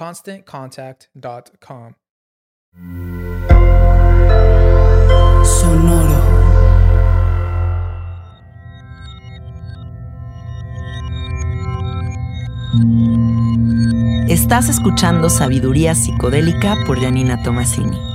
ConstantContact.com. Sonoro. Estás escuchando Sabiduría Psicodélica por Janina Tomasini.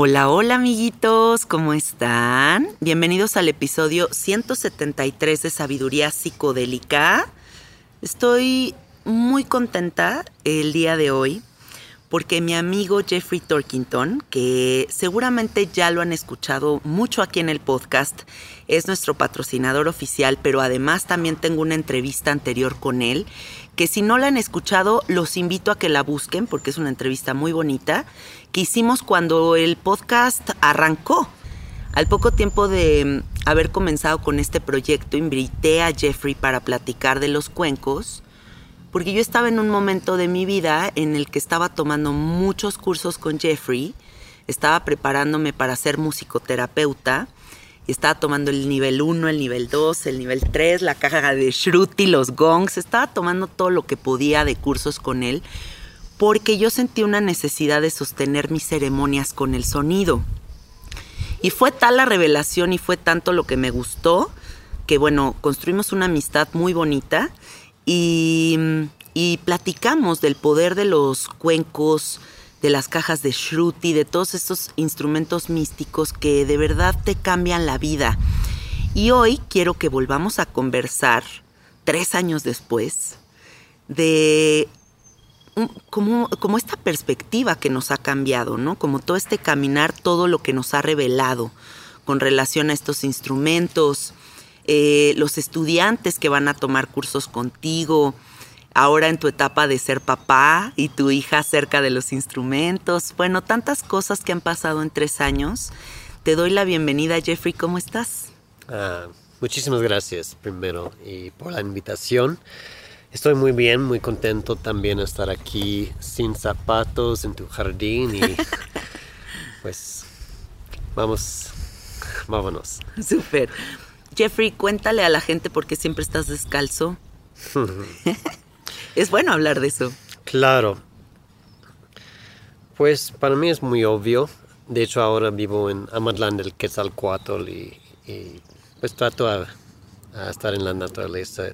Hola, hola amiguitos, ¿cómo están? Bienvenidos al episodio 173 de Sabiduría Psicodélica. Estoy muy contenta el día de hoy porque mi amigo Jeffrey Torkington, que seguramente ya lo han escuchado mucho aquí en el podcast, es nuestro patrocinador oficial, pero además también tengo una entrevista anterior con él, que si no la han escuchado, los invito a que la busquen porque es una entrevista muy bonita, que hicimos cuando el podcast arrancó. Al poco tiempo de haber comenzado con este proyecto, invité a Jeffrey para platicar de los cuencos porque yo estaba en un momento de mi vida en el que estaba tomando muchos cursos con Jeffrey, estaba preparándome para ser musicoterapeuta, estaba tomando el nivel 1, el nivel 2, el nivel 3, la caja de Shruti, los gongs, estaba tomando todo lo que podía de cursos con él, porque yo sentí una necesidad de sostener mis ceremonias con el sonido. Y fue tal la revelación y fue tanto lo que me gustó, que bueno, construimos una amistad muy bonita y, y platicamos del poder de los cuencos, de las cajas de Shruti, de todos estos instrumentos místicos que de verdad te cambian la vida. Y hoy quiero que volvamos a conversar, tres años después, de como, como, esta perspectiva que nos ha cambiado, ¿no? Como todo este caminar, todo lo que nos ha revelado con relación a estos instrumentos, eh, los estudiantes que van a tomar cursos contigo, ahora en tu etapa de ser papá y tu hija cerca de los instrumentos. Bueno, tantas cosas que han pasado en tres años. Te doy la bienvenida, Jeffrey. ¿Cómo estás? Ah, muchísimas gracias primero y por la invitación. Estoy muy bien, muy contento también de estar aquí sin zapatos en tu jardín y pues vamos, vámonos. Súper. Jeffrey, cuéntale a la gente por qué siempre estás descalzo. es bueno hablar de eso. Claro. Pues para mí es muy obvio. De hecho ahora vivo en Amatlán del Quetzalcoatl y, y pues trato a, estar en la naturaleza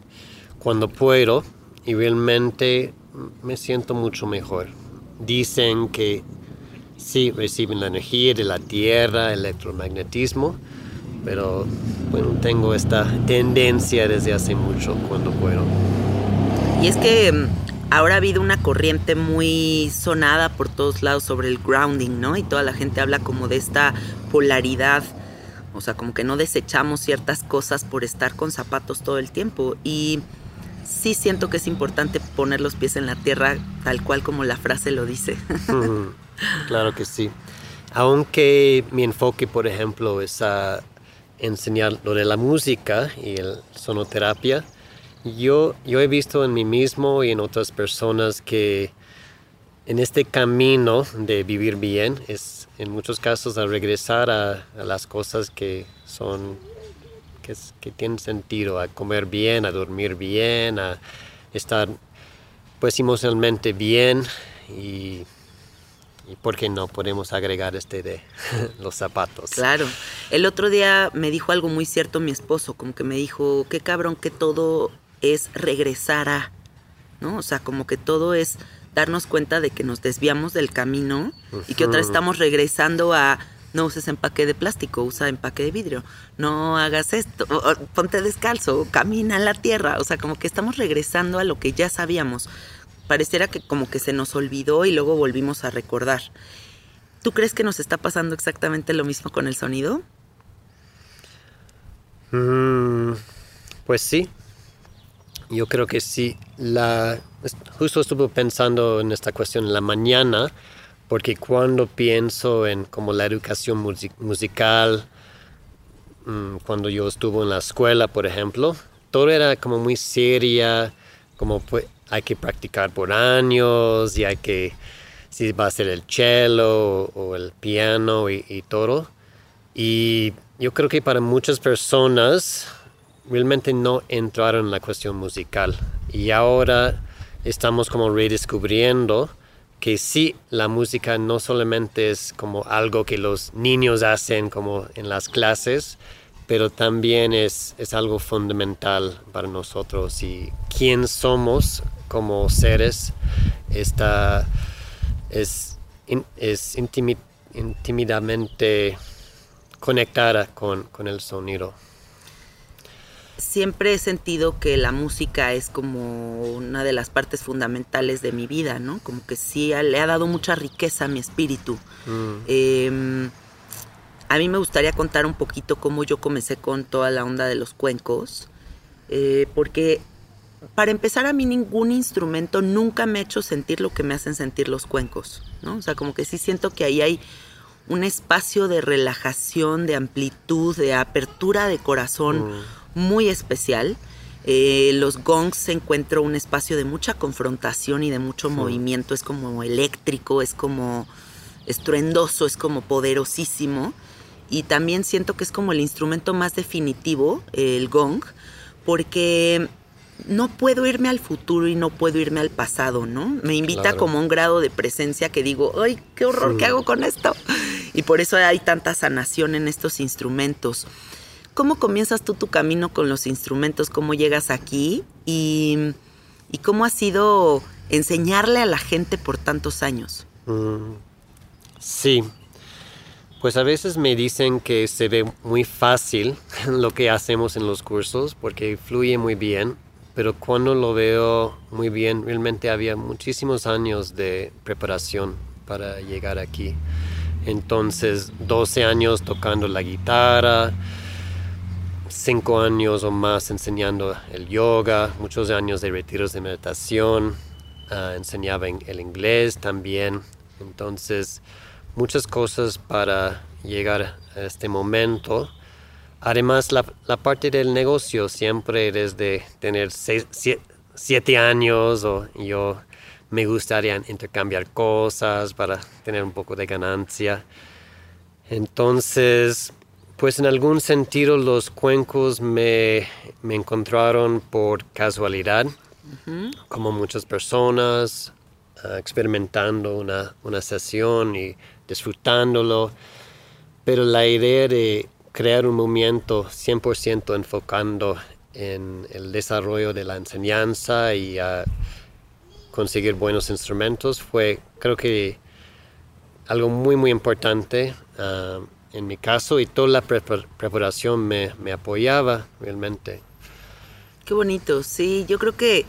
cuando puedo y realmente me siento mucho mejor. Dicen que sí reciben la energía de la tierra, electromagnetismo, pero bueno, tengo esta tendencia desde hace mucho cuando puedo. Y es que mm, ahora ha habido una corriente muy sonada por todos lados sobre el grounding, ¿no? Y toda la gente habla como de esta polaridad o sea, como que no desechamos ciertas cosas por estar con zapatos todo el tiempo. Y sí siento que es importante poner los pies en la tierra tal cual como la frase lo dice. claro que sí. Aunque mi enfoque, por ejemplo, es a enseñar lo de la música y el sonoterapia, yo, yo he visto en mí mismo y en otras personas que en este camino de vivir bien es en muchos casos a regresar a, las cosas que son que, que, tienen sentido, a comer bien, a dormir bien, a estar pues emocionalmente bien y, y por qué no podemos agregar este de los zapatos. Claro. El otro día me dijo algo muy cierto mi esposo, como que me dijo, qué cabrón que todo es regresar a, ¿no? O sea, como que todo es darnos cuenta de que nos desviamos del camino y que otra vez estamos regresando a no uses empaque de plástico, usa empaque de vidrio, no hagas esto, ponte descalzo, camina en la tierra, o sea, como que estamos regresando a lo que ya sabíamos. Pareciera que como que se nos olvidó y luego volvimos a recordar. ¿Tú crees que nos está pasando exactamente lo mismo con el sonido? Mm, pues sí, yo creo que sí. La, justo estuve pensando en esta cuestión la mañana, porque cuando pienso en como la educación musical, mm, cuando yo estuve en la escuela, por ejemplo, todo era como muy seria, como pues, hay que practicar por años y hay que, si va a ser el cello o, el piano y, y todo. Y yo creo que para muchas personas realmente no entraron en la cuestión musical. Y ahora estamos como redescubriendo que sí, la música no solamente es como algo que los niños hacen como en las clases, pero también es, es algo fundamental para nosotros. Y quién somos como seres está, es, es intimidamente conectada con, con el sonido siempre he sentido que la música es como una de las partes fundamentales de mi vida, ¿no? Como que sí le ha dado mucha riqueza a mi espíritu. Mm. Em, a mí me gustaría contar un poquito cómo yo comencé con toda la onda de los cuencos, eh, porque para empezar a mí ningún instrumento nunca me ha hecho sentir lo que me hacen sentir los cuencos, ¿no? O sea, como que sí siento que ahí hay un espacio de relajación, de amplitud, de apertura de corazón. Mm muy especial. Eh, los gongs se encuentra un espacio de mucha confrontación y de mucho movimiento. Es como eléctrico, es como estruendoso, es como poderosísimo. Y también siento que es como el instrumento más definitivo, el gong, porque no puedo irme al futuro y no puedo irme al pasado, ¿no? Me invita como un grado de presencia que digo, ¡ay, qué horror, qué hago con esto! Y por eso hay tanta sanación en estos instrumentos. ¿Cómo comienzas tú tu camino con los instrumentos? ¿Cómo llegas aquí? Y, ¿Y cómo ha sido enseñarle a la gente por tantos años? Mm, sí. Pues a veces me dicen que se ve muy fácil lo que hacemos en los cursos porque fluye muy bien, pero cuando lo veo muy bien, realmente había muchísimos años de preparación para llegar aquí. Entonces, 12 años tocando la guitarra, 5 años o más enseñando el yoga, muchos años de retiros de meditación, ah, enseñaba el inglés también. Entonces, muchas cosas para llegar a este momento. Además, la, parte del negocio siempre desde tener 7 años o yo me gustaría intercambiar cosas para tener un poco de ganancia. Entonces, pues en algún sentido los cuencos me, encontraron por casualidad, como muchas personas, ah, experimentando una, una sesión y disfrutándolo. Pero la idea de crear un movimiento 100% enfocando en el desarrollo de la enseñanza y a conseguir buenos instrumentos fue, creo que, algo muy, muy importante ah, en mi caso y toda la preparación me, me apoyaba realmente. Qué bonito, sí, yo creo que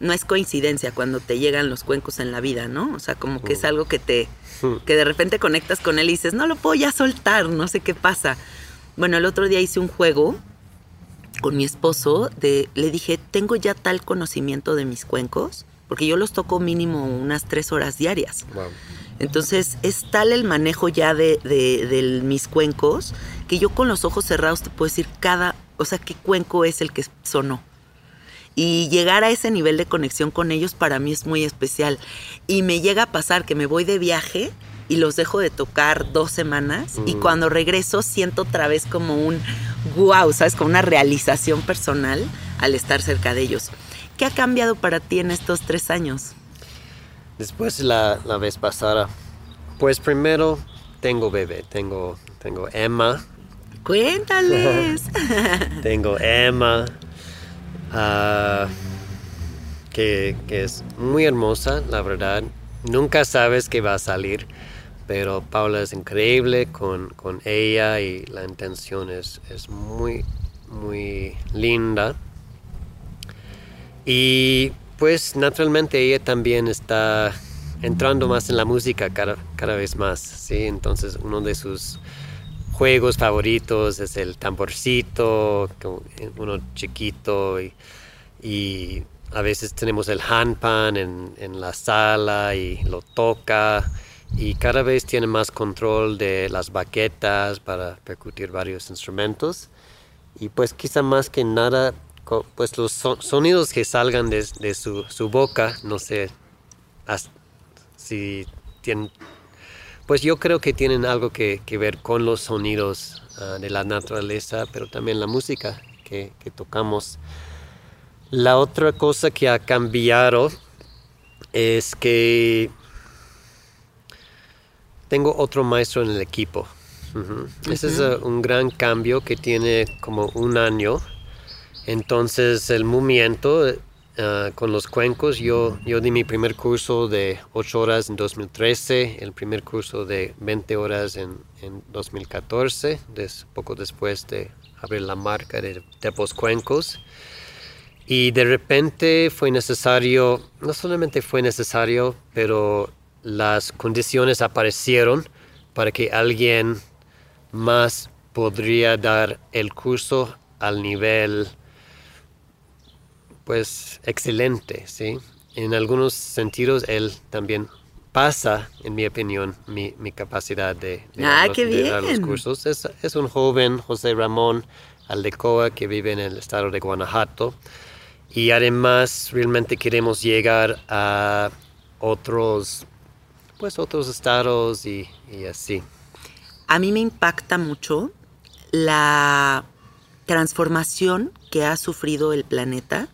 no es coincidencia cuando te llegan los cuencos en la vida, ¿no? O sea, como que es mm. algo que te, mm. que de repente conectas con él y dices, no lo puedo ya soltar, no sé qué pasa. Bueno, el otro día hice un juego con mi esposo, de, le dije, tengo ya tal conocimiento de mis cuencos porque yo los toco mínimo unas tres horas diarias. Entonces es tal el manejo ya de, de, mis cuencos que yo con los ojos cerrados te puedo decir cada, o sea, qué cuenco es el que sonó. Y llegar a ese nivel de conexión con ellos para mí es muy especial. Y me llega a pasar que me voy de viaje y los dejo de tocar dos semanas y mm. cuando regreso siento otra vez como un wow, ¿sabes? Como una realización personal al estar cerca de ellos. ¿Qué ha cambiado para ti en estos tres años? Después la, la vez pasada, pues primero tengo bebé, tengo, tengo Emma. Cuéntales. tengo Emma, ah, que, que, es muy hermosa, la verdad. Nunca sabes qué va a salir, pero Paula es increíble con, con ella y la intención es, es muy, muy linda. Y pues naturalmente ella también está entrando más en la música cada, cada vez más, ¿sí? Entonces uno de sus juegos favoritos es el tamborcito, uno chiquito y, a veces tenemos el handpan en, en, la sala y lo toca y cada vez tiene más control de las baquetas para percutir varios instrumentos y pues quizá más que nada pues los sonidos que salgan de, su, boca, no sé si tienen, pues yo creo que tienen algo que, ver con los sonidos ah, de la naturaleza, pero también la música que, tocamos. La otra cosa que ha cambiado es que tengo otro maestro en el equipo. Ese es ah, un gran cambio que tiene como un año entonces el movimiento eh, con los cuencos, yo, yo di mi primer curso de 8 horas en 2013, el primer curso de 20 horas en, en 2014, poco después de abrir la marca de Tepos Cuencos. Y de repente fue necesario, no solamente fue necesario, pero las condiciones aparecieron para que alguien más podría dar el curso al nivel pues excelente, ¿sí? En algunos sentidos él también pasa, en mi opinión, mi, capacidad de, de, ah, los, cursos. Es, un joven, José Ramón Aldecoa, que vive en el estado de Guanajuato. Y además realmente queremos llegar a otros, pues otros estados y, y así. A mí me impacta mucho la transformación que ha sufrido el planeta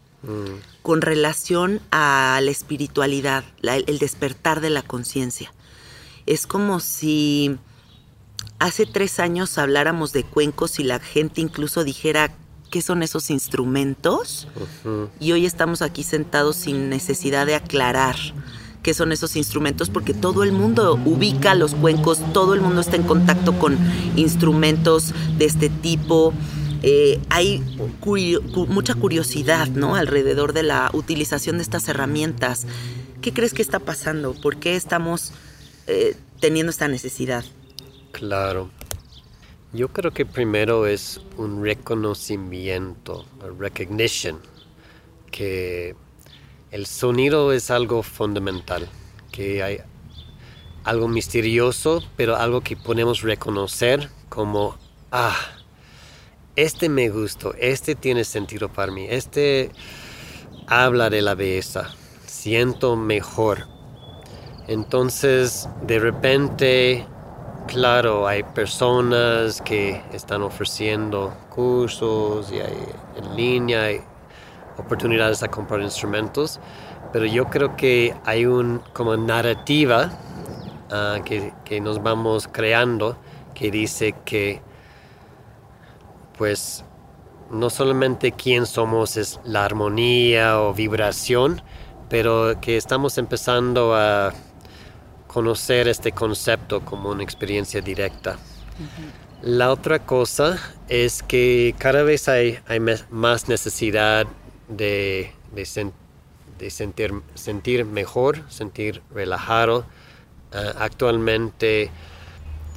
con relación a la espiritualidad, el despertar de la conciencia. Es como si hace tres años habláramos de cuencos y la gente incluso dijera, qué son esos instrumentos y hoy estamos aquí sentados sin necesidad de aclarar qué son esos instrumentos porque todo el mundo ubica los cuencos, todo el mundo está en contacto con instrumentos de este tipo. Eh, hay mucha curiosidad ¿no? alrededor de la utilización de estas herramientas. ¿Qué crees que está pasando? ¿Por qué estamos eh, teniendo esta necesidad? Claro. Yo creo que primero es un reconocimiento, recognition, que el sonido es algo fundamental, que hay algo misterioso, pero algo que podemos reconocer como, ah, este me gustó, este tiene sentido para mí, este habla de la belleza, siento mejor. Entonces, de repente, claro, hay personas que están ofreciendo cursos y hay en línea, oportunidades a comprar instrumentos, pero yo creo que hay un como narrativa ah, que, que, nos vamos creando que dice que pues no solamente quién somos es la armonía o vibración, pero que estamos empezando a conocer este concepto como una experiencia directa. La otra cosa es que cada vez hay, hay más necesidad de, de, sentir, sentir mejor, sentir relajado. Ah, actualmente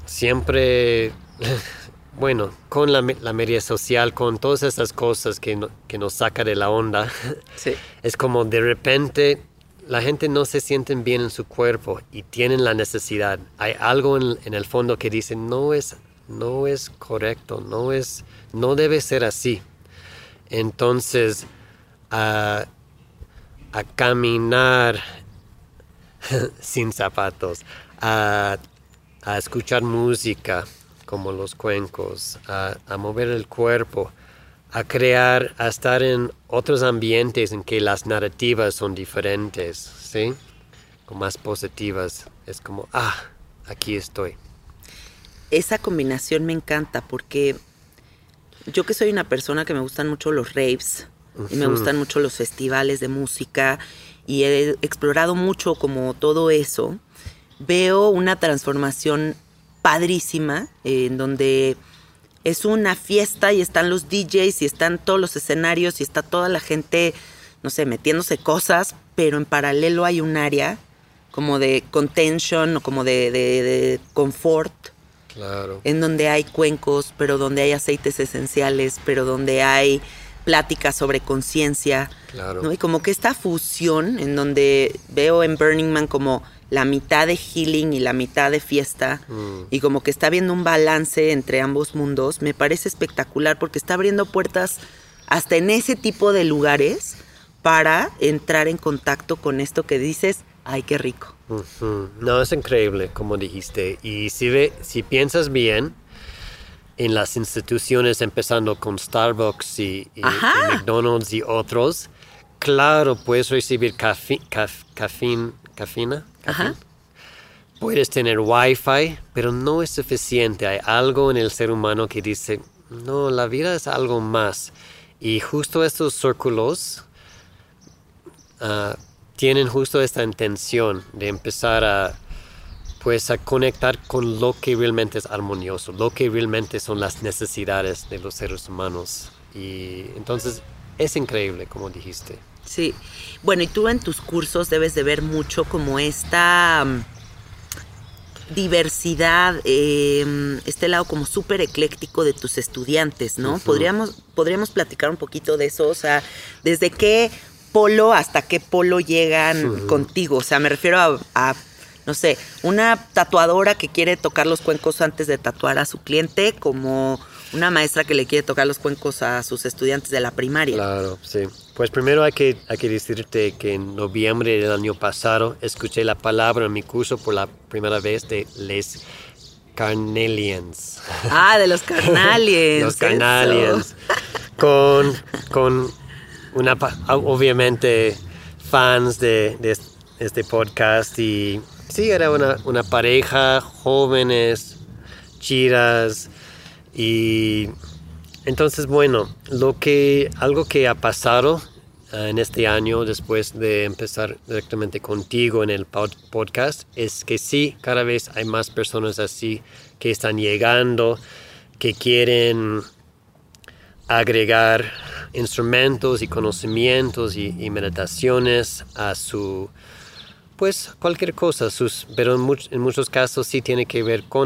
siempre, bueno, con la, la, media social, con todas esas cosas que, que nos saca de la onda, es como de repente la gente no se siente bien en su cuerpo y tienen la necesidad. Hay algo en, en, el fondo que dice no es, no es correcto, no es, no debe ser así. Entonces a, caminar sin zapatos, a, escuchar música como los cuencos, a, mover el cuerpo, a crear, a estar en otros ambientes en que las narrativas son diferentes, ¿sí? Como más positivas. Es como, ah, aquí estoy. Esa combinación me encanta porque yo que soy una persona que me gustan mucho los raves, y me gustan mucho los festivales de música y he explorado mucho como todo eso. Veo una transformación padrísima en donde es una fiesta y están los DJs y están todos los escenarios y está toda la gente, no sé, metiéndose cosas, pero en paralelo hay un área como de contention o como de, de confort. Claro. En donde hay cuencos, pero donde hay aceites esenciales, pero donde hay pláticas sobre conciencia. Claro. Y como que esta fusión en donde veo en Burning Man como la mitad de healing y la mitad de fiesta mm. y como que está viendo un balance entre ambos mundos, me parece espectacular porque está abriendo puertas hasta en ese tipo de lugares para entrar en contacto con esto que dices, ay, qué rico. No, es increíble, como dijiste. Y si, ve, si piensas bien, en las instituciones, empezando con Starbucks y, McDonald's y otros, claro, puedes recibir cafina. Puedes tener Wi-Fi, pero no es suficiente. Hay algo en el ser humano que dice, no, la vida es algo más. Y justo estos círculos ah, tienen justo esta intención de empezar a pues a conectar con lo que realmente es armonioso, lo que realmente son las necesidades de los seres humanos. Y entonces es increíble, como dijiste. Sí, bueno, y tú en tus cursos debes de ver mucho como esta mm, diversidad, em, este lado como súper ecléctico de tus estudiantes, ¿no? ¿Podríamos, podríamos platicar un poquito de eso, o sea, desde qué polo hasta qué polo llegan contigo, o sea, me refiero a no sé, una tatuadora que quiere tocar los cuencos antes de tatuar a su cliente, como una maestra que le quiere tocar los cuencos a sus estudiantes de la primaria. Claro, sí. Pues primero hay que, hay que decirte que en noviembre del año pasado escuché la palabra en mi curso por la primera vez de les carnelians. Ah, de los carnalians. los carnalians. Con, con una, obviamente, fans de, de este podcast y Sí, era una, una pareja, jóvenes, chiras, y entonces, bueno, lo que, algo que ha pasado uh, en este año después de empezar directamente contigo en el pod podcast es que sí, cada vez hay más personas así que están llegando, que quieren agregar instrumentos y conocimientos y, meditaciones a su, pues cualquier cosa, sus, pero en, en muchos casos sí tiene que ver con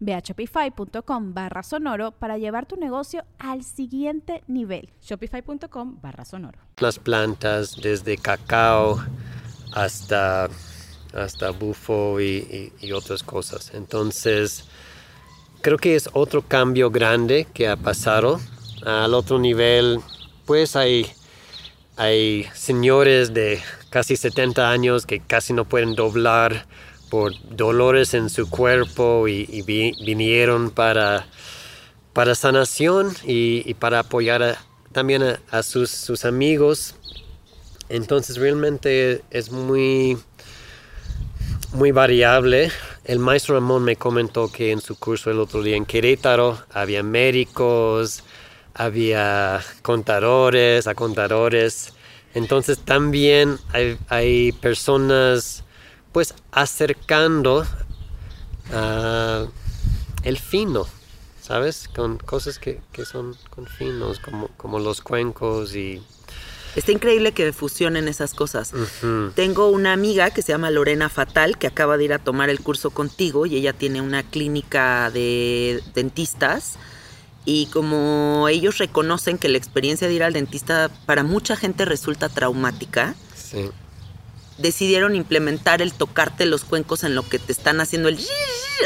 Ve a shopify.com barra sonoro para llevar tu negocio al siguiente nivel. Shopify.com barra sonoro. Las plantas desde cacao hasta, hasta bufo y, y, y otras cosas. Entonces, creo que es otro cambio grande que ha pasado. Al otro nivel, pues hay, hay señores de casi 70 años que casi no pueden doblar por dolores en su cuerpo y, y vi, vinieron para, para sanación y, y para apoyar a, también a, a sus, sus, amigos. Entonces realmente es muy, muy variable. El maestro Ramón me comentó que en su curso el otro día en Querétaro había médicos, había contadores, a contadores. Entonces también hay, hay personas pues acercando uh, el fino, ¿sabes? Con cosas que, que son con finos, como, como, los cuencos y... Está increíble que fusionen esas cosas. Uh -huh. Tengo una amiga que se llama Lorena Fatal, que acaba de ir a tomar el curso contigo y ella tiene una clínica de dentistas. Y como ellos reconocen que la experiencia de ir al dentista para mucha gente resulta traumática, sí decidieron implementar el tocarte los cuencos en lo que te están haciendo el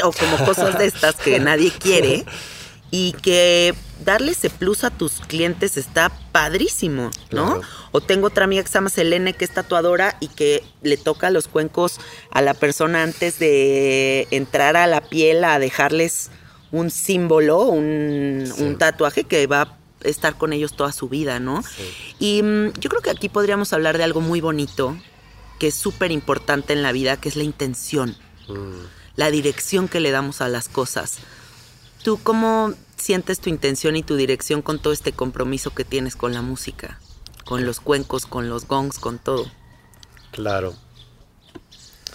o como cosas de estas que nadie quiere y que darle ese plus a tus clientes está padrísimo, ¿no? Claro. O tengo otra amiga que se llama Selene que es tatuadora y que le toca los cuencos a la persona antes de entrar a la piel a dejarles un símbolo, un, sí. un tatuaje que va a estar con ellos toda su vida, ¿no? Sí. Y mmm, yo creo que aquí podríamos hablar de algo muy bonito que es súper importante en la vida, que es la intención, mm. la dirección que le damos a las cosas. ¿Tú cómo sientes tu intención y tu dirección con todo este compromiso que tienes con la música? Con los cuencos, con los gongs, con todo. Claro.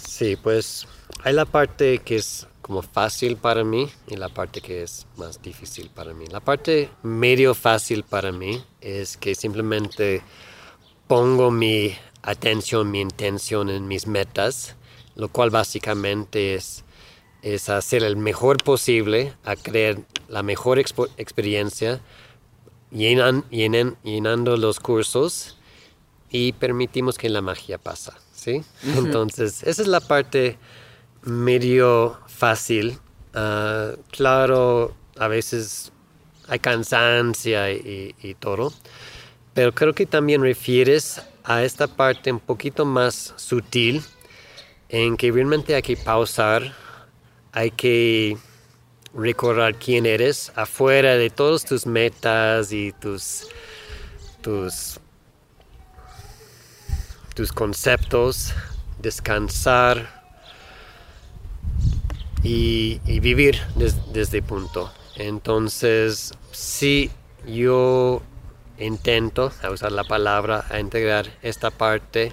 Sí, pues hay la parte que es como fácil para mí y la parte que es más difícil para mí. La parte medio fácil para mí es que simplemente pongo mi atención, mi intención en mis metas, lo cual básicamente es, es hacer el mejor posible, a crear la mejor expo- experiencia, llenan, llenen, llenando los cursos y permitimos que la magia pasa, ¿sí? Entonces, esa es la parte medio fácil. Uh, claro, a veces hay cansancio y, y, y todo, pero creo que también refieres a esta parte un poquito más sutil en que realmente hay que pausar, hay que recordar quién eres afuera de todas tus metas y tus, tus, tus conceptos, descansar y, vivir des, desde punto. Entonces, sí, yo intento a usar la palabra a integrar esta parte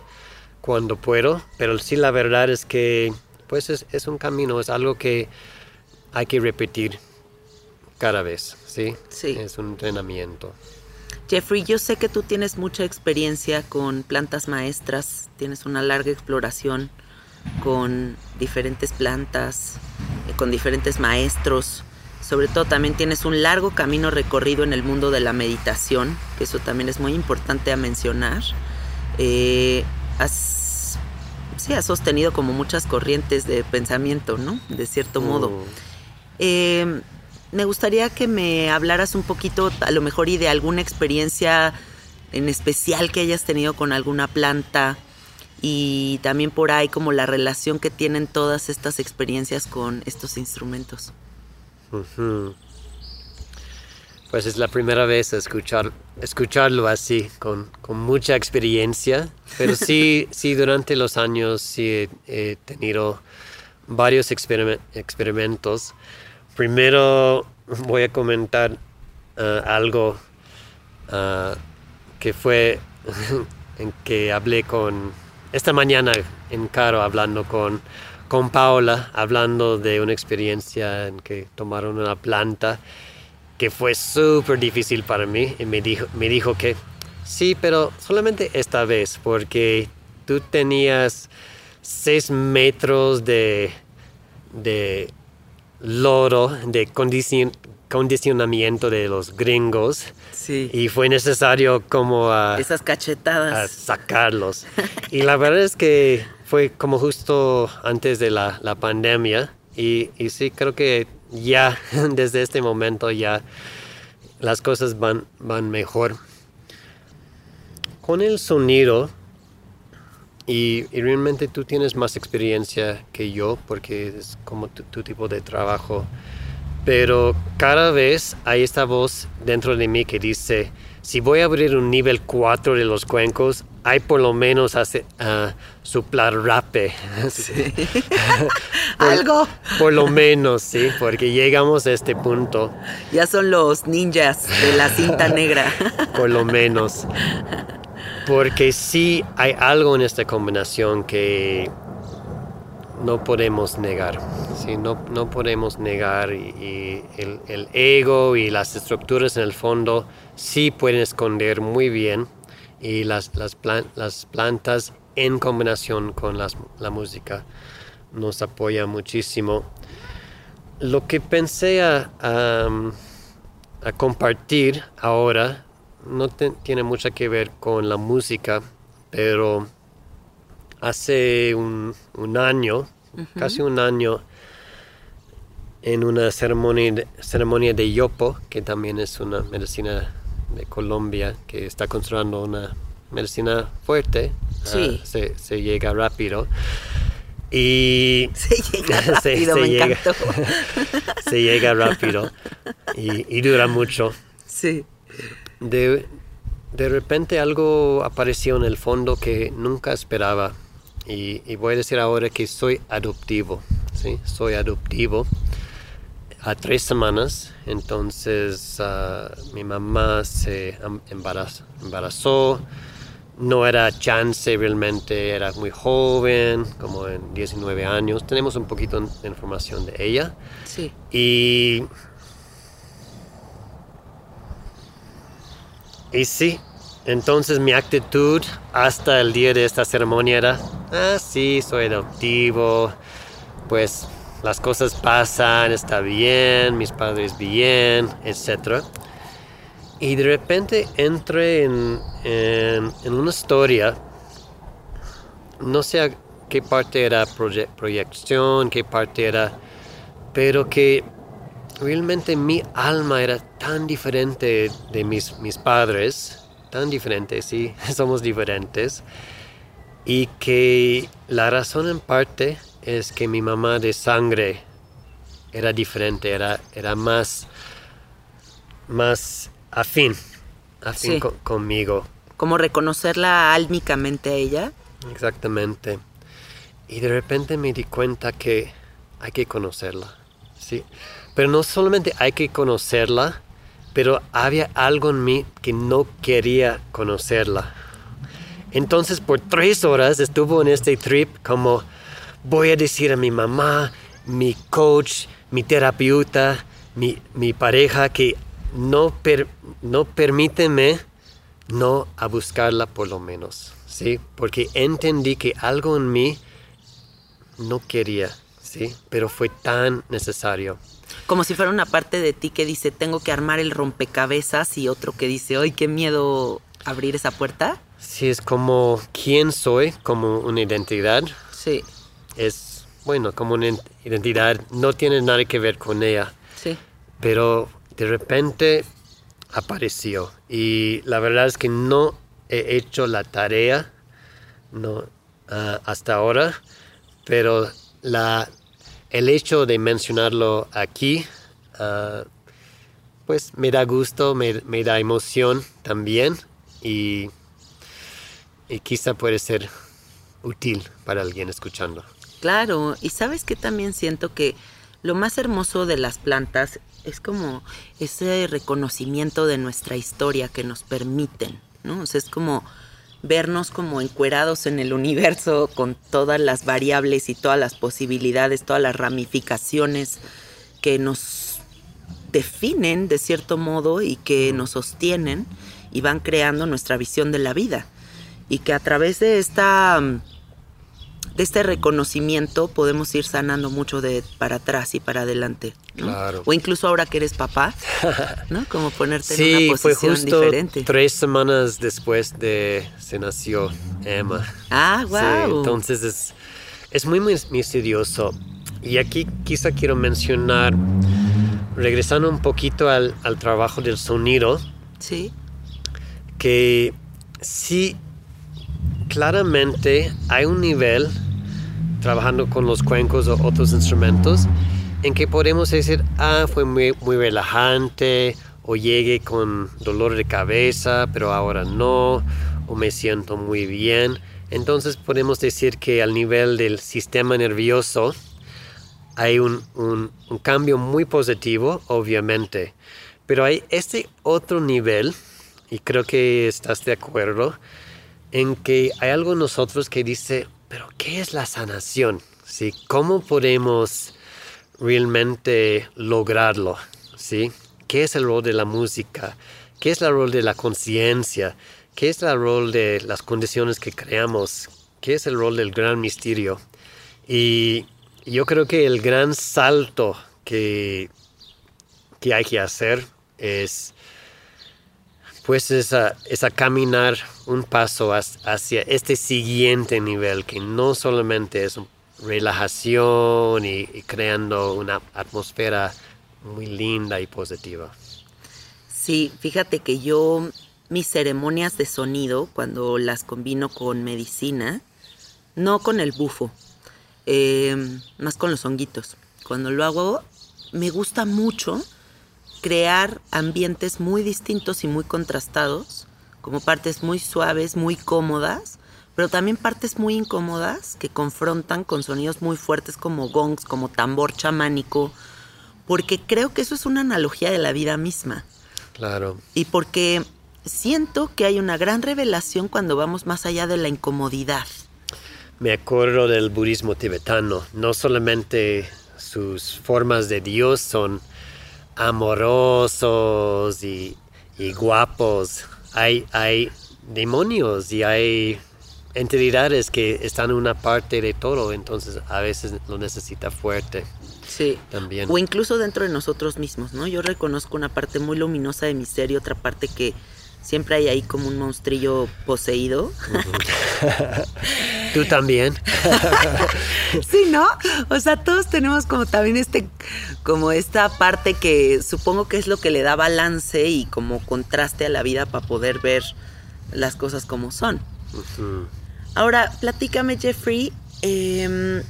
cuando puedo, pero sí la verdad es que pues es, es, un camino, es algo que hay que repetir cada vez, ¿sí? Sí. Es un entrenamiento. Jeffrey, yo sé que tú tienes mucha experiencia con plantas maestras, tienes una larga exploración con diferentes plantas, eh, con diferentes maestros. Sobre todo también tienes un largo camino recorrido en el mundo de la meditación, que eso también es muy importante a mencionar. Eh, has, sí, has sostenido como muchas corrientes de pensamiento, ¿no? De cierto modo. Mm. Eh, me gustaría que me hablaras un poquito, a lo mejor, y de alguna experiencia en especial que hayas tenido con alguna planta y también por ahí como la relación que tienen todas estas experiencias con estos instrumentos. Pues es la primera vez escuchar, escucharlo así, con, con mucha experiencia. Pero sí, sí, durante los años sí he, he tenido varios experime- experimentos. Primero voy a comentar ah, algo ah, que fue en que hablé con esta mañana en Caro hablando con, con Paola, hablando de una experiencia en que tomaron una planta que fue súper difícil para mí y me dijo, me dijo que sí, pero solamente esta vez porque tú tenías seis metros de, de loro, de condicion- condicionamiento de los gringos Sí. y fue necesario como a, Esas a cachetadas. sacarlos. Y la verdad es que fue como justo antes de la, la pandemia y, y sí creo que ya desde este momento ya las cosas van, van mejor. Con el sonido, y, realmente tú tienes más experiencia que yo porque es como tu, tu tipo de trabajo. Pero cada vez hay esta voz dentro de mí que dice, si voy a abrir un nivel 4 de los cuencos, hay por lo menos hace, ah, soplar rape. Por- Algo. Por lo menos, sí, porque llegamos a este punto, Ya son los ninjas de la cinta negra. por lo menos. Porque sí hay algo en esta combinación que no podemos negar. Sí, no, no podemos negar y, y el, el ego y las estructuras en el fondo sí pueden esconder muy bien y las, las, plan- las plantas en combinación con las- la música nos apoya muchísimo. Lo que pensé a, a- a compartir ahora no te- tiene mucho que ver con la música, pero hace un, un año, casi un año, en una ceremonia ceremonia de yopo, que también es una medicina de Colombia, que está construyendo una medicina fuerte, Sí. ah, se, se llega rápido. Y Se llega Se- rápido, se me llega. encantó. se llega rápido y, y dura mucho. Sí. De, de repente algo apareció en el fondo que nunca esperaba. Y, y voy a decir ahora que soy adoptivo. ¿sí? Soy adoptivo a tres semanas. Entonces ah, mi mamá se embaraz- embarazó. No era chance realmente, era muy joven, como en 19 años. Tenemos un poquito de información de ella. Sí. Y. Y sí, entonces mi actitud hasta el día de esta ceremonia era: ah, sí, soy adoptivo, pues las cosas pasan, está bien, mis padres bien, etc. Y de repente entré en, en, en una historia, no sé qué parte era proye- proyección, qué parte era pero que realmente mi alma era tan diferente de mis, mis padres, tan diferente, sí, somos diferentes, y que la razón en parte es que mi mamá de sangre era diferente, era, era más, más afín, afín Sí. conmigo. Como reconocerla álmicamente a ella. Exactamente. Y de repente me di cuenta que hay que conocerla. Sí. Pero no solamente hay que conocerla, pero había algo en mí que no quería conocerla. Entonces por tres horas estuvo en este trip como voy a decir a mi mamá, mi coach, mi terapeuta, mi, mi pareja que no, per- no permíteme no a buscarla por lo menos, ¿sí? Porque entendí que algo en mí no quería, ¿sí? Pero fue tan necesario. Como si fuera una parte de ti que dice, tengo que armar el rompecabezas y otro que dice, ay, qué miedo abrir esa puerta. Sí, es como quién soy, como una identidad. Sí, Es, bueno, como una identidad, no tiene nada que ver con ella. sí. pero de repente apareció y la verdad es que no he hecho la tarea no ah, hasta ahora pero la el hecho de mencionarlo aquí ah, pues me da gusto me, me da emoción también y, y quizá puede ser útil para alguien escuchando Claro, y sabes que también siento que lo más hermoso de las plantas es como ese reconocimiento de nuestra historia que nos permiten, ¿no? O sea, es como vernos como encuerados en el universo con todas las variables y todas las posibilidades, todas las ramificaciones que nos definen de cierto modo y que nos sostienen y van creando nuestra visión de la vida. Y que a través de esta de este reconocimiento podemos ir sanando mucho de para atrás y para adelante. ¿no? Claro. O incluso ahora que eres papá, ¿no? Como ponerte en Sí, una fue posición justo diferente. tres semanas después de se nació Emma. Ah, Sí, wow. entonces es, es muy mis- misterioso. Y aquí quizá quiero mencionar, regresando un poquito al, al trabajo del sonido, Sí, que sí, claramente hay un nivel trabajando con los cuencos o otros instrumentos en que podemos decir, ah, fue muy, muy relajante o llegué con dolor de cabeza, pero ahora no, o me siento muy bien. Entonces podemos decir que al nivel del sistema nervioso hay un, un- un cambio muy positivo, obviamente. Pero hay este otro nivel, y creo que estás de acuerdo, en que hay algo en nosotros que dice, pero ¿qué es la sanación? ¿Sí? ¿Cómo podemos realmente lograrlo? ¿Sí? ¿Qué es el rol de la música? ¿Qué es el rol de la conciencia? ¿Qué es el rol de las condiciones que creamos? ¿Qué es el rol del gran misterio? Y yo creo que el gran salto que, que hay que hacer es pues es a, es caminar un paso hacia este siguiente nivel que no solamente es relajación y, y creando una atmósfera muy linda y positiva. sí, fíjate que yo mis ceremonias de sonido, cuando las combino con medicina, no con el bufo, eh, más con los honguitos. Cuando lo hago, me gusta mucho crear ambientes muy distintos y muy contrastados, como partes muy suaves, muy cómodas, pero también partes muy incómodas que confrontan con sonidos muy fuertes como gongs, como tambor chamánico, porque creo que eso es una analogía de la vida misma. Claro, y porque siento que hay una gran revelación cuando vamos más allá de la incomodidad. me acuerdo del budismo tibetano, no solamente sus formas de Dios son amorosos y, y guapos, hay, hay demonios y hay entidades que están en una parte de todo, entonces a veces lo necesita fuerte Sí. también. O incluso dentro de nosotros mismos, ¿no? Yo reconozco una parte muy luminosa de mi ser y otra parte que siempre hay ahí como un monstrillo poseído. Tú también. Sí, ¿no? O sea, todos tenemos como también este, como esta parte que supongo que es lo que le da balance y como contraste a la vida para poder ver las cosas como son. Ahora, platícame, Jeffrey. em,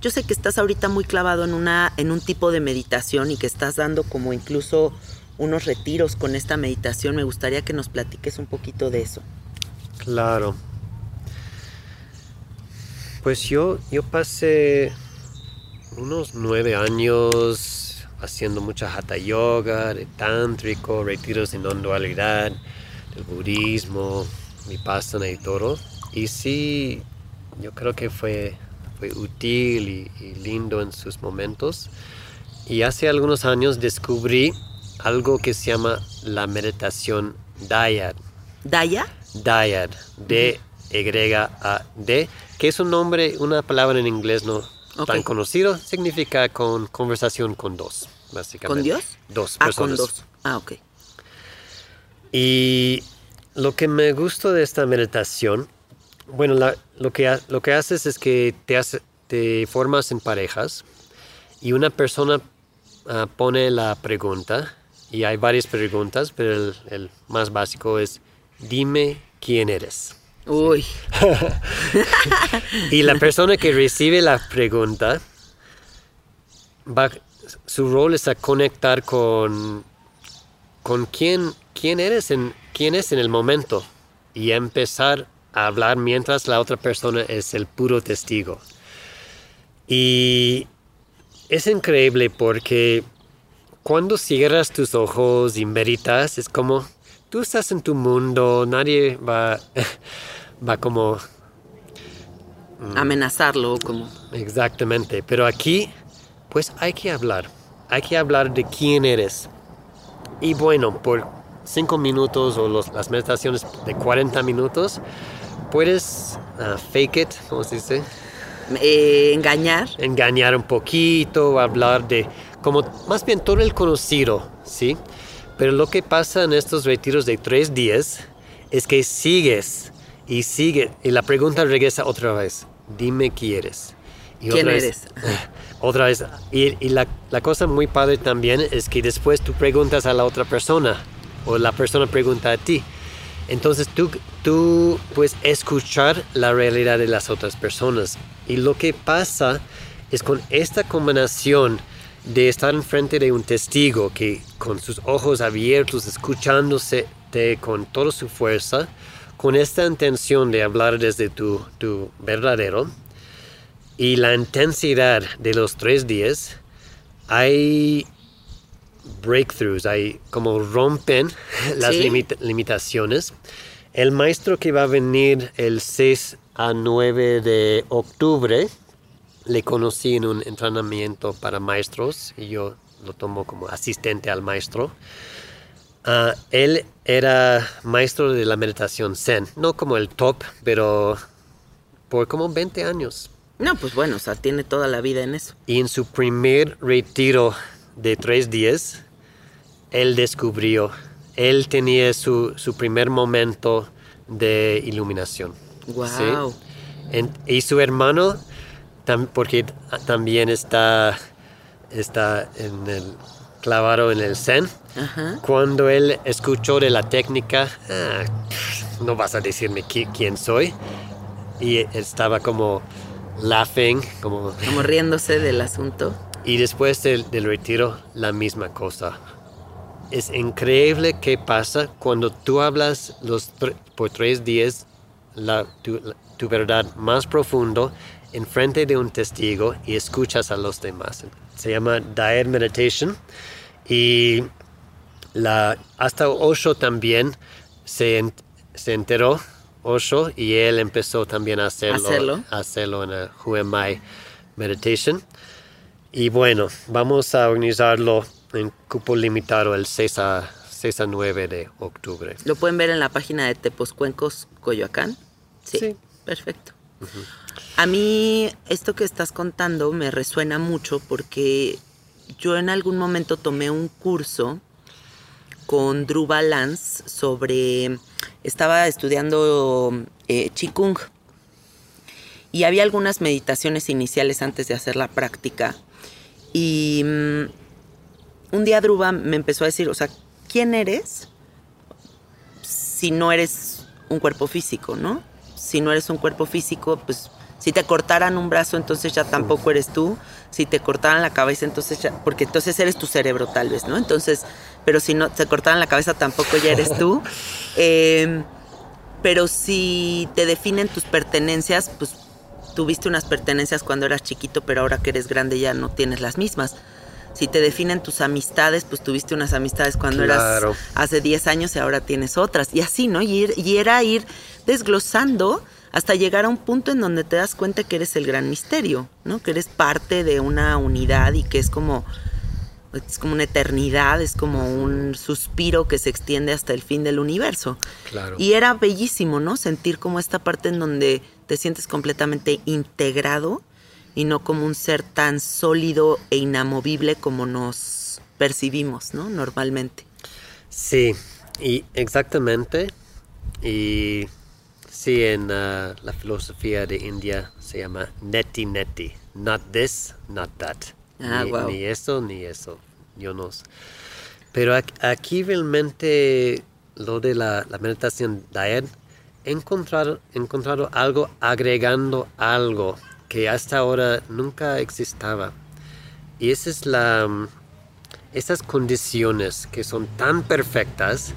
yo sé que estás ahorita muy clavado en una, en un tipo de meditación y que estás dando como incluso unos retiros con esta meditación. Me gustaría que nos platiques un poquito de eso. Claro. Pues yo, yo pasé unos nueve años haciendo mucha hatha yoga, de tántrico, retiros de non dualidad, del budismo, vipassana y todo. Y sí, yo creo que fue, fue útil y, y lindo en sus momentos. Y hace algunos años descubrí algo que se llama la meditación Dayat. Daya, Dayad, Y-A-D, que es un nombre, una palabra en inglés no tan conocido, significa con conversación con dos, básicamente. ¿Con Dios? Dos Ah, personas. con dos. Ah, ok. Y lo que me gusta de esta meditación, bueno, la- lo, que, lo que haces es que te, hace- te formas en parejas y una persona ah, pone la pregunta y hay varias preguntas, pero el, el más básico es, dime quién eres. Uy, Y la persona que recibe la pregunta, va, su rol es a conectar con, con quién, quién eres en, quién es en el momento y empezar a hablar mientras la otra persona es el puro testigo. Y es increíble porque cuando cierras tus ojos y meditas, es como tú estás en tu mundo, nadie va, va como amenazarlo como... Exactamente, pero aquí pues hay que hablar, hay que hablar de quién eres. Y bueno, por cinco minutos o los- las meditaciones de 40 minutos, puedes ah, fake it, ¿cómo se dice? eh, engañar. Engañar un poquito, hablar de como más bien todo el conocido, ¿sí? Pero lo que pasa en estos retiros de tres días es que sigues y sigue y la pregunta regresa otra vez. Dime quién eres. Y ¿Quién otra vez- eres? otra vez. Y, y la, la cosa muy padre también es que después tú preguntas a la otra persona o la persona pregunta a ti. Entonces tú, tú puedes escuchar la realidad de las otras personas. Y lo que pasa es con esta combinación de estar enfrente de un testigo que con sus ojos abiertos, escuchándose con toda su fuerza, con esta intención de hablar desde tu, tu verdadero, y la intensidad de los tres días, hay breakthroughs, hay como rompen las Sí. limita- limitaciones. El maestro que va a venir el 6 a 9 de octubre, le conocí en un entrenamiento para maestros y yo lo tomo como asistente al maestro. Ah, él era maestro de la meditación Zen, no como el top, pero por como 20 años. No, pues bueno, o sea, tiene toda la vida en eso. Y en su primer retiro de tres días, él descubrió, él tenía su, su primer momento de iluminación. Wow. En- y su hermano, tam- porque también está, está en el clavado en el Zen, Ajá. cuando él escuchó de la técnica, "Ah, no vas a decirme qui- quién soy, y estaba como laughing, como Como riéndose del asunto. y después del, del retiro, la misma cosa. Es increíble qué pasa cuando tú hablas los tr- por tres días la- tu, la- tu verdad más profundo en frente de un testigo y escuchas a los demás. Se llama Diet Meditation y la, hasta Osho también se, en- se enteró, Osho, y él empezó también a hacerlo, Hacerlo. a hacerlo en el Who Am I Meditation. Y bueno, vamos a organizarlo en cupo limitado el 6 a, 6 a 9 de octubre. Lo pueden ver en la página de Tepozcuencos, Coyoacán. Sí. Sí. Perfecto. A mí esto que estás contando me resuena mucho porque yo en algún momento tomé un curso con Drew Balance sobre, estaba estudiando eh, Qigong y había algunas meditaciones iniciales antes de hacer la práctica y mm, un día Druba me empezó a decir, o sea, ¿quién eres si no eres un cuerpo físico, no? Si no eres un cuerpo físico, pues si te cortaran un brazo, entonces ya tampoco eres tú. Si te cortaran la cabeza, entonces ya, porque entonces eres tu cerebro tal vez, ¿no? Entonces, pero si no te cortaran la cabeza, tampoco ya eres tú. Eh, pero si te definen tus pertenencias, pues tuviste unas pertenencias cuando eras chiquito, pero ahora que eres grande ya no tienes las mismas. Si te definen tus amistades, pues tuviste unas amistades cuando Claro. eras hace 10 años y ahora tienes otras. Y así, ¿no? Y, ir- y era ir desglosando hasta llegar a un punto en donde te das cuenta que eres el gran misterio, ¿no? Que eres parte de una unidad y que es como Es como una eternidad, es como un suspiro que se extiende hasta el fin del universo. Claro. Y era bellísimo, ¿no? Sentir como esta parte en donde te sientes completamente integrado y no como un ser tan sólido e inamovible como nos percibimos, ¿no? Normalmente. Sí, y exactamente. Y sí, en uh, la filosofía de India se llama neti neti. Not this, not that. Ah, ni, wow. ni eso, ni eso. Yo no sé. Pero aquí realmente lo de la, la meditación diet, he encontrado, he encontrado algo agregando algo que hasta ahora nunca existaba. Y esa es la, esas condiciones que son tan perfectas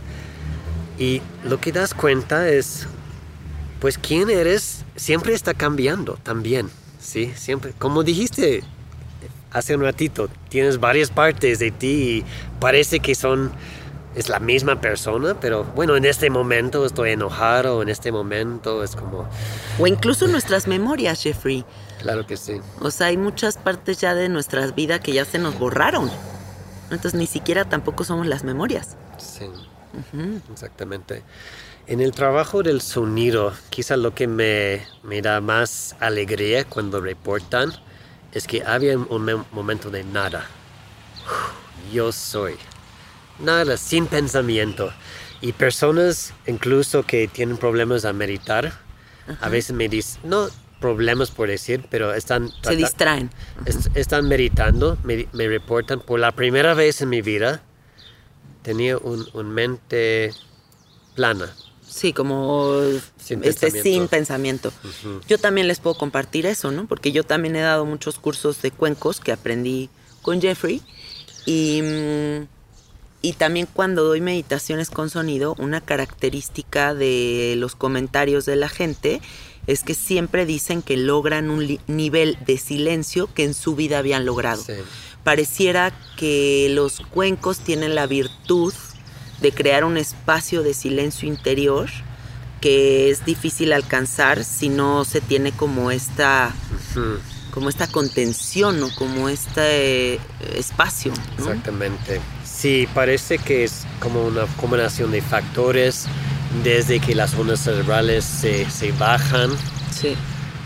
y lo que das cuenta es, pues quién eres siempre está cambiando también, ¿sí? Siempre, como dijiste hace un ratito, tienes varias partes de ti y parece que son, es la misma persona, pero bueno, en este momento estoy enojado, en este momento es como, O incluso nuestras memorias, Jeffrey. claro que sí. O sea, hay muchas partes ya de nuestra vida que ya se nos borraron. Entonces ni siquiera tampoco somos las memorias. Sí, exactamente. En el trabajo del sonido, quizá lo que me, me da más alegría cuando reportan es que había un me- momento de nada. Yo soy. Nada, sin pensamiento. Y personas incluso que tienen problemas a meditar, a veces me dicen, no problemas por decir, pero están... Se distraen. Est- están meditando, me, me reportan, por la primera vez en mi vida tenía un, un mente plana. Sí, como Sin este, pensamiento. sin pensamiento. Yo también les puedo compartir eso, ¿no? Porque yo también he dado muchos cursos de cuencos que aprendí con Jeffrey. Y, mm, y también cuando doy meditaciones con sonido, una característica de los comentarios de la gente es que siempre dicen que logran un nivel de silencio que en su vida habían logrado. Sí. Pareciera que los cuencos tienen la virtud de crear un espacio de silencio interior que es difícil alcanzar si no se tiene como esta como esta contención o como este eh, espacio ¿no? Exactamente. Sí, parece que es como una combinación de factores desde que las ondas cerebrales se, se bajan sí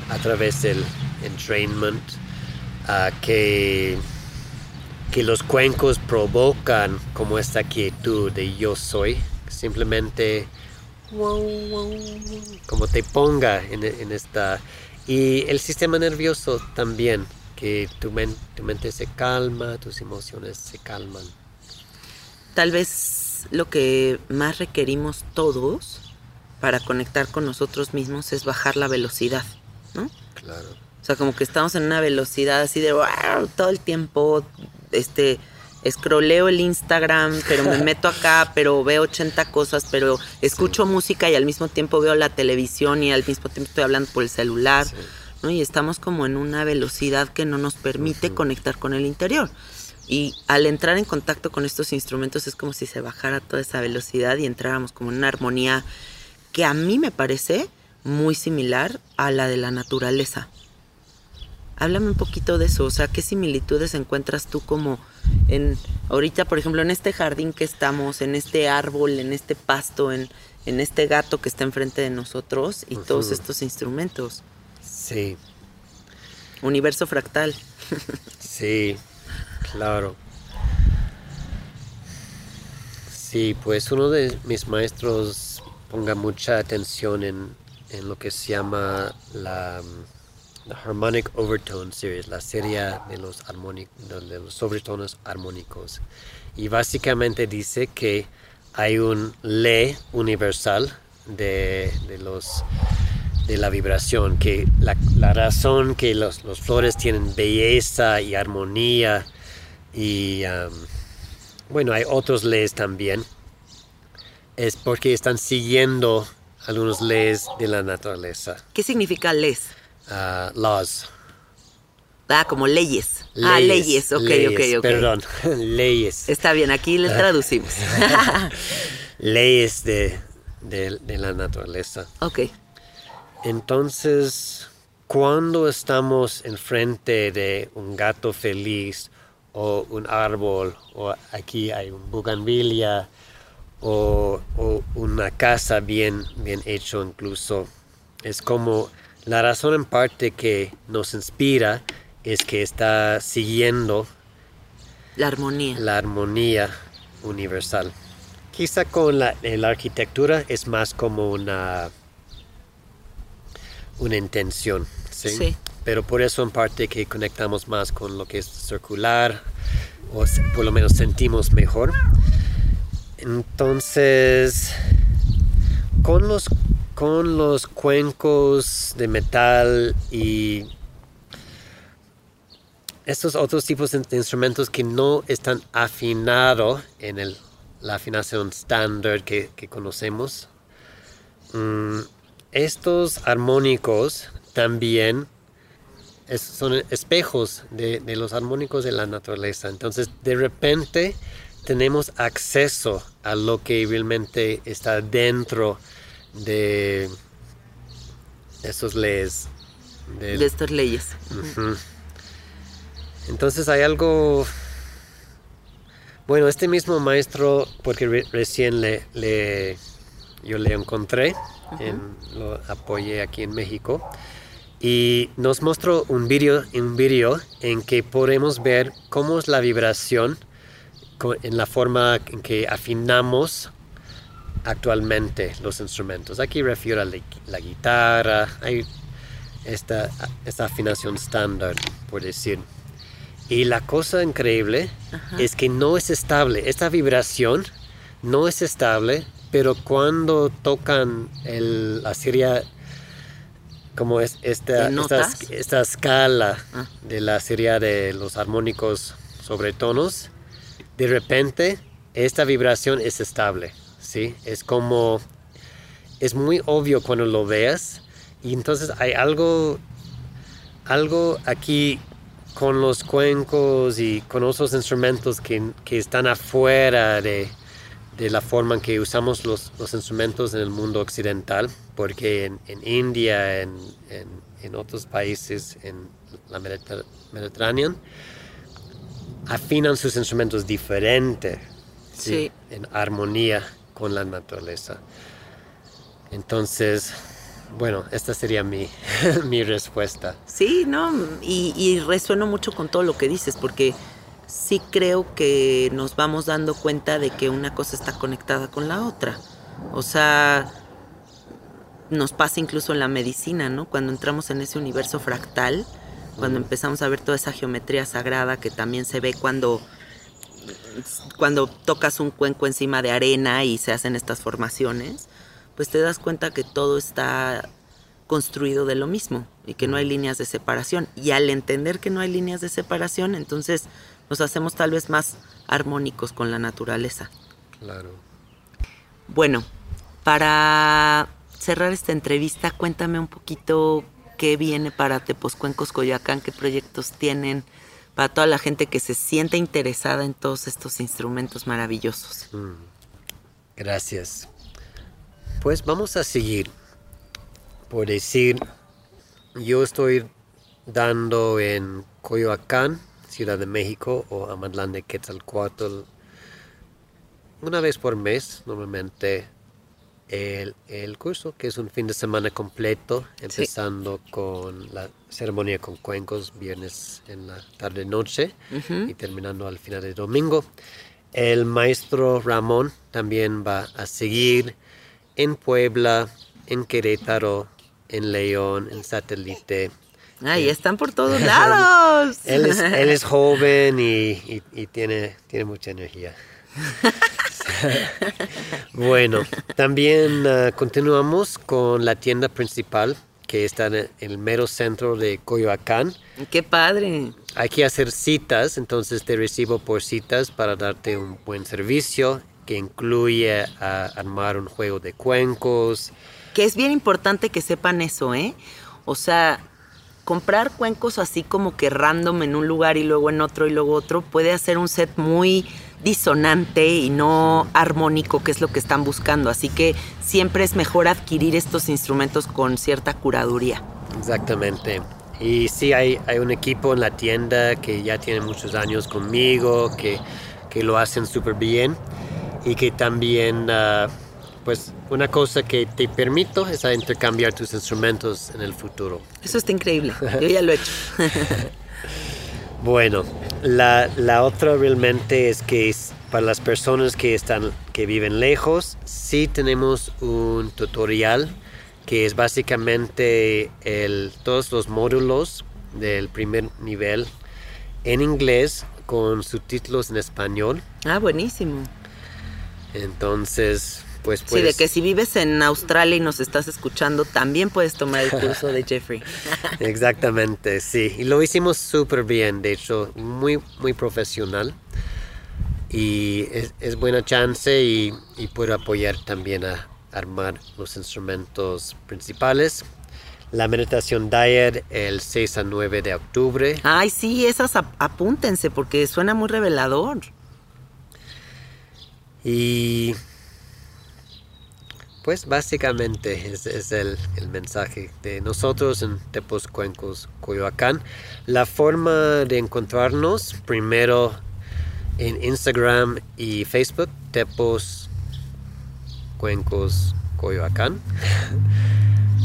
a través del entrainment, que, que los cuencos provocan como esta quietud de yo soy, simplemente como te ponga en, en esta... Y el sistema nervioso también, que tu, men- tu mente se calma, tus emociones se calman. tal vez lo que más requerimos todos para conectar con nosotros mismos es bajar la velocidad ¿no? Claro. O sea, como que estamos en una velocidad así de "Wow", todo el tiempo, este, escroleo el Instagram, pero me meto acá, pero veo 80 cosas, pero escucho música y al mismo tiempo veo la televisión y al mismo tiempo estoy hablando por el celular, Sí. ¿no? Y estamos como en una velocidad que no nos permite conectar con el interior. Y al entrar en contacto con estos instrumentos es como si se bajara toda esa velocidad y entráramos como en una armonía que a mí me parece muy similar a la de la naturaleza. Háblame un poquito de eso, o sea, ¿qué similitudes encuentras tú como en ahorita, por ejemplo, en este jardín que estamos, en este árbol, en este pasto, en, en este gato que está enfrente de nosotros y todos estos instrumentos? Sí, Universo fractal. sí, claro. Sí, pues uno de mis maestros ponga mucha atención en, en lo que se llama la, la Harmonic Overtone Series, la serie de los, de los sobretonos armónicos. Y básicamente dice que hay un ley universal de, de los de la vibración, que la, la razón que los, los flores tienen belleza y armonía y um, bueno, hay otros leyes también, es porque están siguiendo algunas leyes de la naturaleza, ¿Qué significa les? Ah, laws. Ah, como leyes. ah, leyes, ok, leyes, ok, ok. Perdón, leyes. Está bien, aquí le traducimos. leyes de, de- de la naturaleza. ok. Entonces, cuando estamos enfrente de un gato feliz o un árbol, o aquí hay un bugambilia, o, o una casa bien, bien hecho incluso. Es como la razón en parte que nos inspira es que está siguiendo La armonía. la armonía universal. Quizá con la, eh, la arquitectura es más como una, una intención, ¿sí? Sí. Pero por eso en parte que conectamos más con lo que es circular, o por lo menos sentimos mejor. Entonces, con los, con los cuencos de metal y estos otros tipos de instrumentos que no están afinados en el- la afinación estándar que, conocemos. mm, estos armónicos también son espejos de, de los armónicos de la naturaleza. Entonces, de repente tenemos acceso a lo que realmente está dentro de esos leyes. del- De estas leyes. Entonces hay algo... Bueno, este mismo maestro, porque re- recién le, le- yo le encontré, en- lo apoyé aquí en México, y nos mostró un video, un video en que podemos ver cómo es la vibración en la forma en que afinamos actualmente los instrumentos. Aquí refiero a la, la guitarra, hay esta, esta afinación estándar, por decir. Y la cosa increíble es que no es estable. Esta vibración no es estable, pero cuando tocan el, la serie, como es esta, ¿De esta, escala Ah. de la serie de los armónicos sobre tonos, de repente esta vibración es estable. ¿Sí? Es como, es muy obvio cuando lo veas y entonces hay algo, algo aquí con los cuencos y con otros instrumentos que, que están afuera de, de la forma en que usamos los, los instrumentos en el mundo occidental, porque en, en India, en, en, en otros países, en la Mediter- Mediterránea, afinan sus instrumentos diferente, Sí. en armonía con la naturaleza. Entonces, bueno, esta sería mi, mi respuesta. Sí, no, y, y resueno mucho con todo lo que dices, porque sí creo que nos vamos dando cuenta de que una cosa está conectada con la otra. O sea, nos pasa incluso en la medicina, ¿no? Cuando entramos en ese universo fractal, cuando empezamos a ver toda esa geometría sagrada que también se ve cuando cuando tocas un cuenco encima de arena y se hacen estas formaciones, pues te das cuenta que todo está construido de lo mismo y que no hay líneas de separación. Y al entender que no hay líneas de separación, entonces nos hacemos tal vez más armónicos con la naturaleza. Claro. Bueno, para cerrar esta entrevista, cuéntame un poquito qué viene para Tepozcuencos Coyoacán, qué proyectos tienen, para toda la gente que se siente interesada en todos estos instrumentos maravillosos. Mm. Gracias. Pues vamos a seguir. Por decir, yo estoy dando en Coyoacán, Ciudad de México, o Amatlán de Quetzalcoatl, una vez por mes, normalmente, el, el curso, que es un fin de semana completo, empezando con la ceremonia con cuencos, viernes en la tarde-noche y terminando al final de domingo. El maestro Ramón también va a seguir en Puebla, en Querétaro, en León, en Satélite. ¡Ay, están por todos lados! Él es, él es joven y, y- y tiene, tiene mucha energía. bueno, también ah, continuamos con la tienda principal que está en el mero centro de Coyoacán. ¡Qué padre! Hay que hacer citas, entonces te recibo por citas para darte un buen servicio que incluye armar un juego de cuencos. Que es bien importante que sepan eso, ¿eh? O sea, comprar cuencos así como que random en un lugar y luego en otro y luego otro puede hacer un set muy disonante y no armónico, que es lo que están buscando. Así que siempre es mejor adquirir estos instrumentos con cierta curaduría. Exactamente. Y sí, hay, hay un equipo en la tienda que ya tiene muchos años conmigo, que, que lo hacen súper bien y que también, ah, pues, una cosa que te permito es a intercambiar tus instrumentos en el futuro. Eso está increíble. Yo ya lo he hecho. Bueno, la, la otra realmente es que es para las personas que, están, que viven lejos, sí tenemos un tutorial que es básicamente el, todos los módulos del primer nivel en inglés con subtítulos en español. Ah, buenísimo. Entonces, pues, Sí, de pues que si vives en Australia y nos estás escuchando, también puedes tomar el curso de Jeffrey. Exactamente, sí. Y lo hicimos súper bien, de hecho, muy, muy profesional. Y es, es buena chance y, y puedo apoyar también a armar los instrumentos principales. La meditación Diet el 6 a 9 de octubre. Ay, sí, esas ap- apúntense porque suena muy revelador. Y pues básicamente es, es el, el mensaje de nosotros en Tepos Cuencos, Coyoacán. La forma de encontrarnos, primero en Instagram y Facebook, Tepos Cuencos, Coyoacán.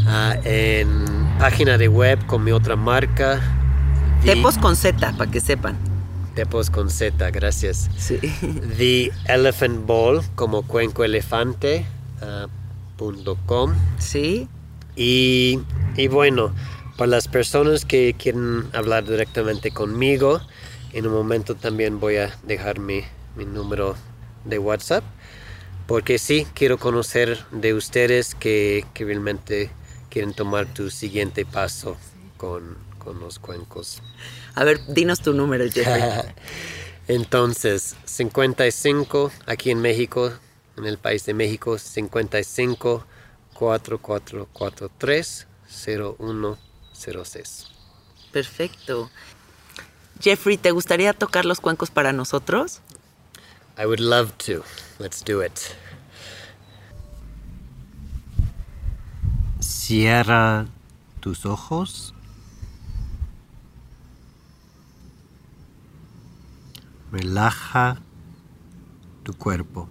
Ah, en página de web con mi otra marca. Tepos con Z, para que sepan. Tepos con Z, gracias. Sí. The Elephant Ball como cuenco elefante ah, Sí. y, y bueno para las personas que quieren hablar directamente conmigo en un momento también voy a dejar mi, mi número de WhatsApp porque sí quiero conocer de ustedes que, que realmente quieren tomar tu siguiente paso con, con los cuencos A ver, dinos tu número, Jeffrey. Entonces, 55 aquí en México, en el país de México, 55 4443 0106. Perfecto. Jeffrey, ¿te gustaría tocar los cuencos para nosotros? I would love to. Let's do it. Cierra tus ojos. Relaja tu cuerpo.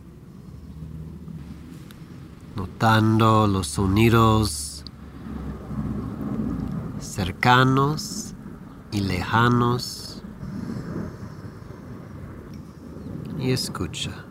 Notando los sonidos cercanos y lejanos. Y escucha.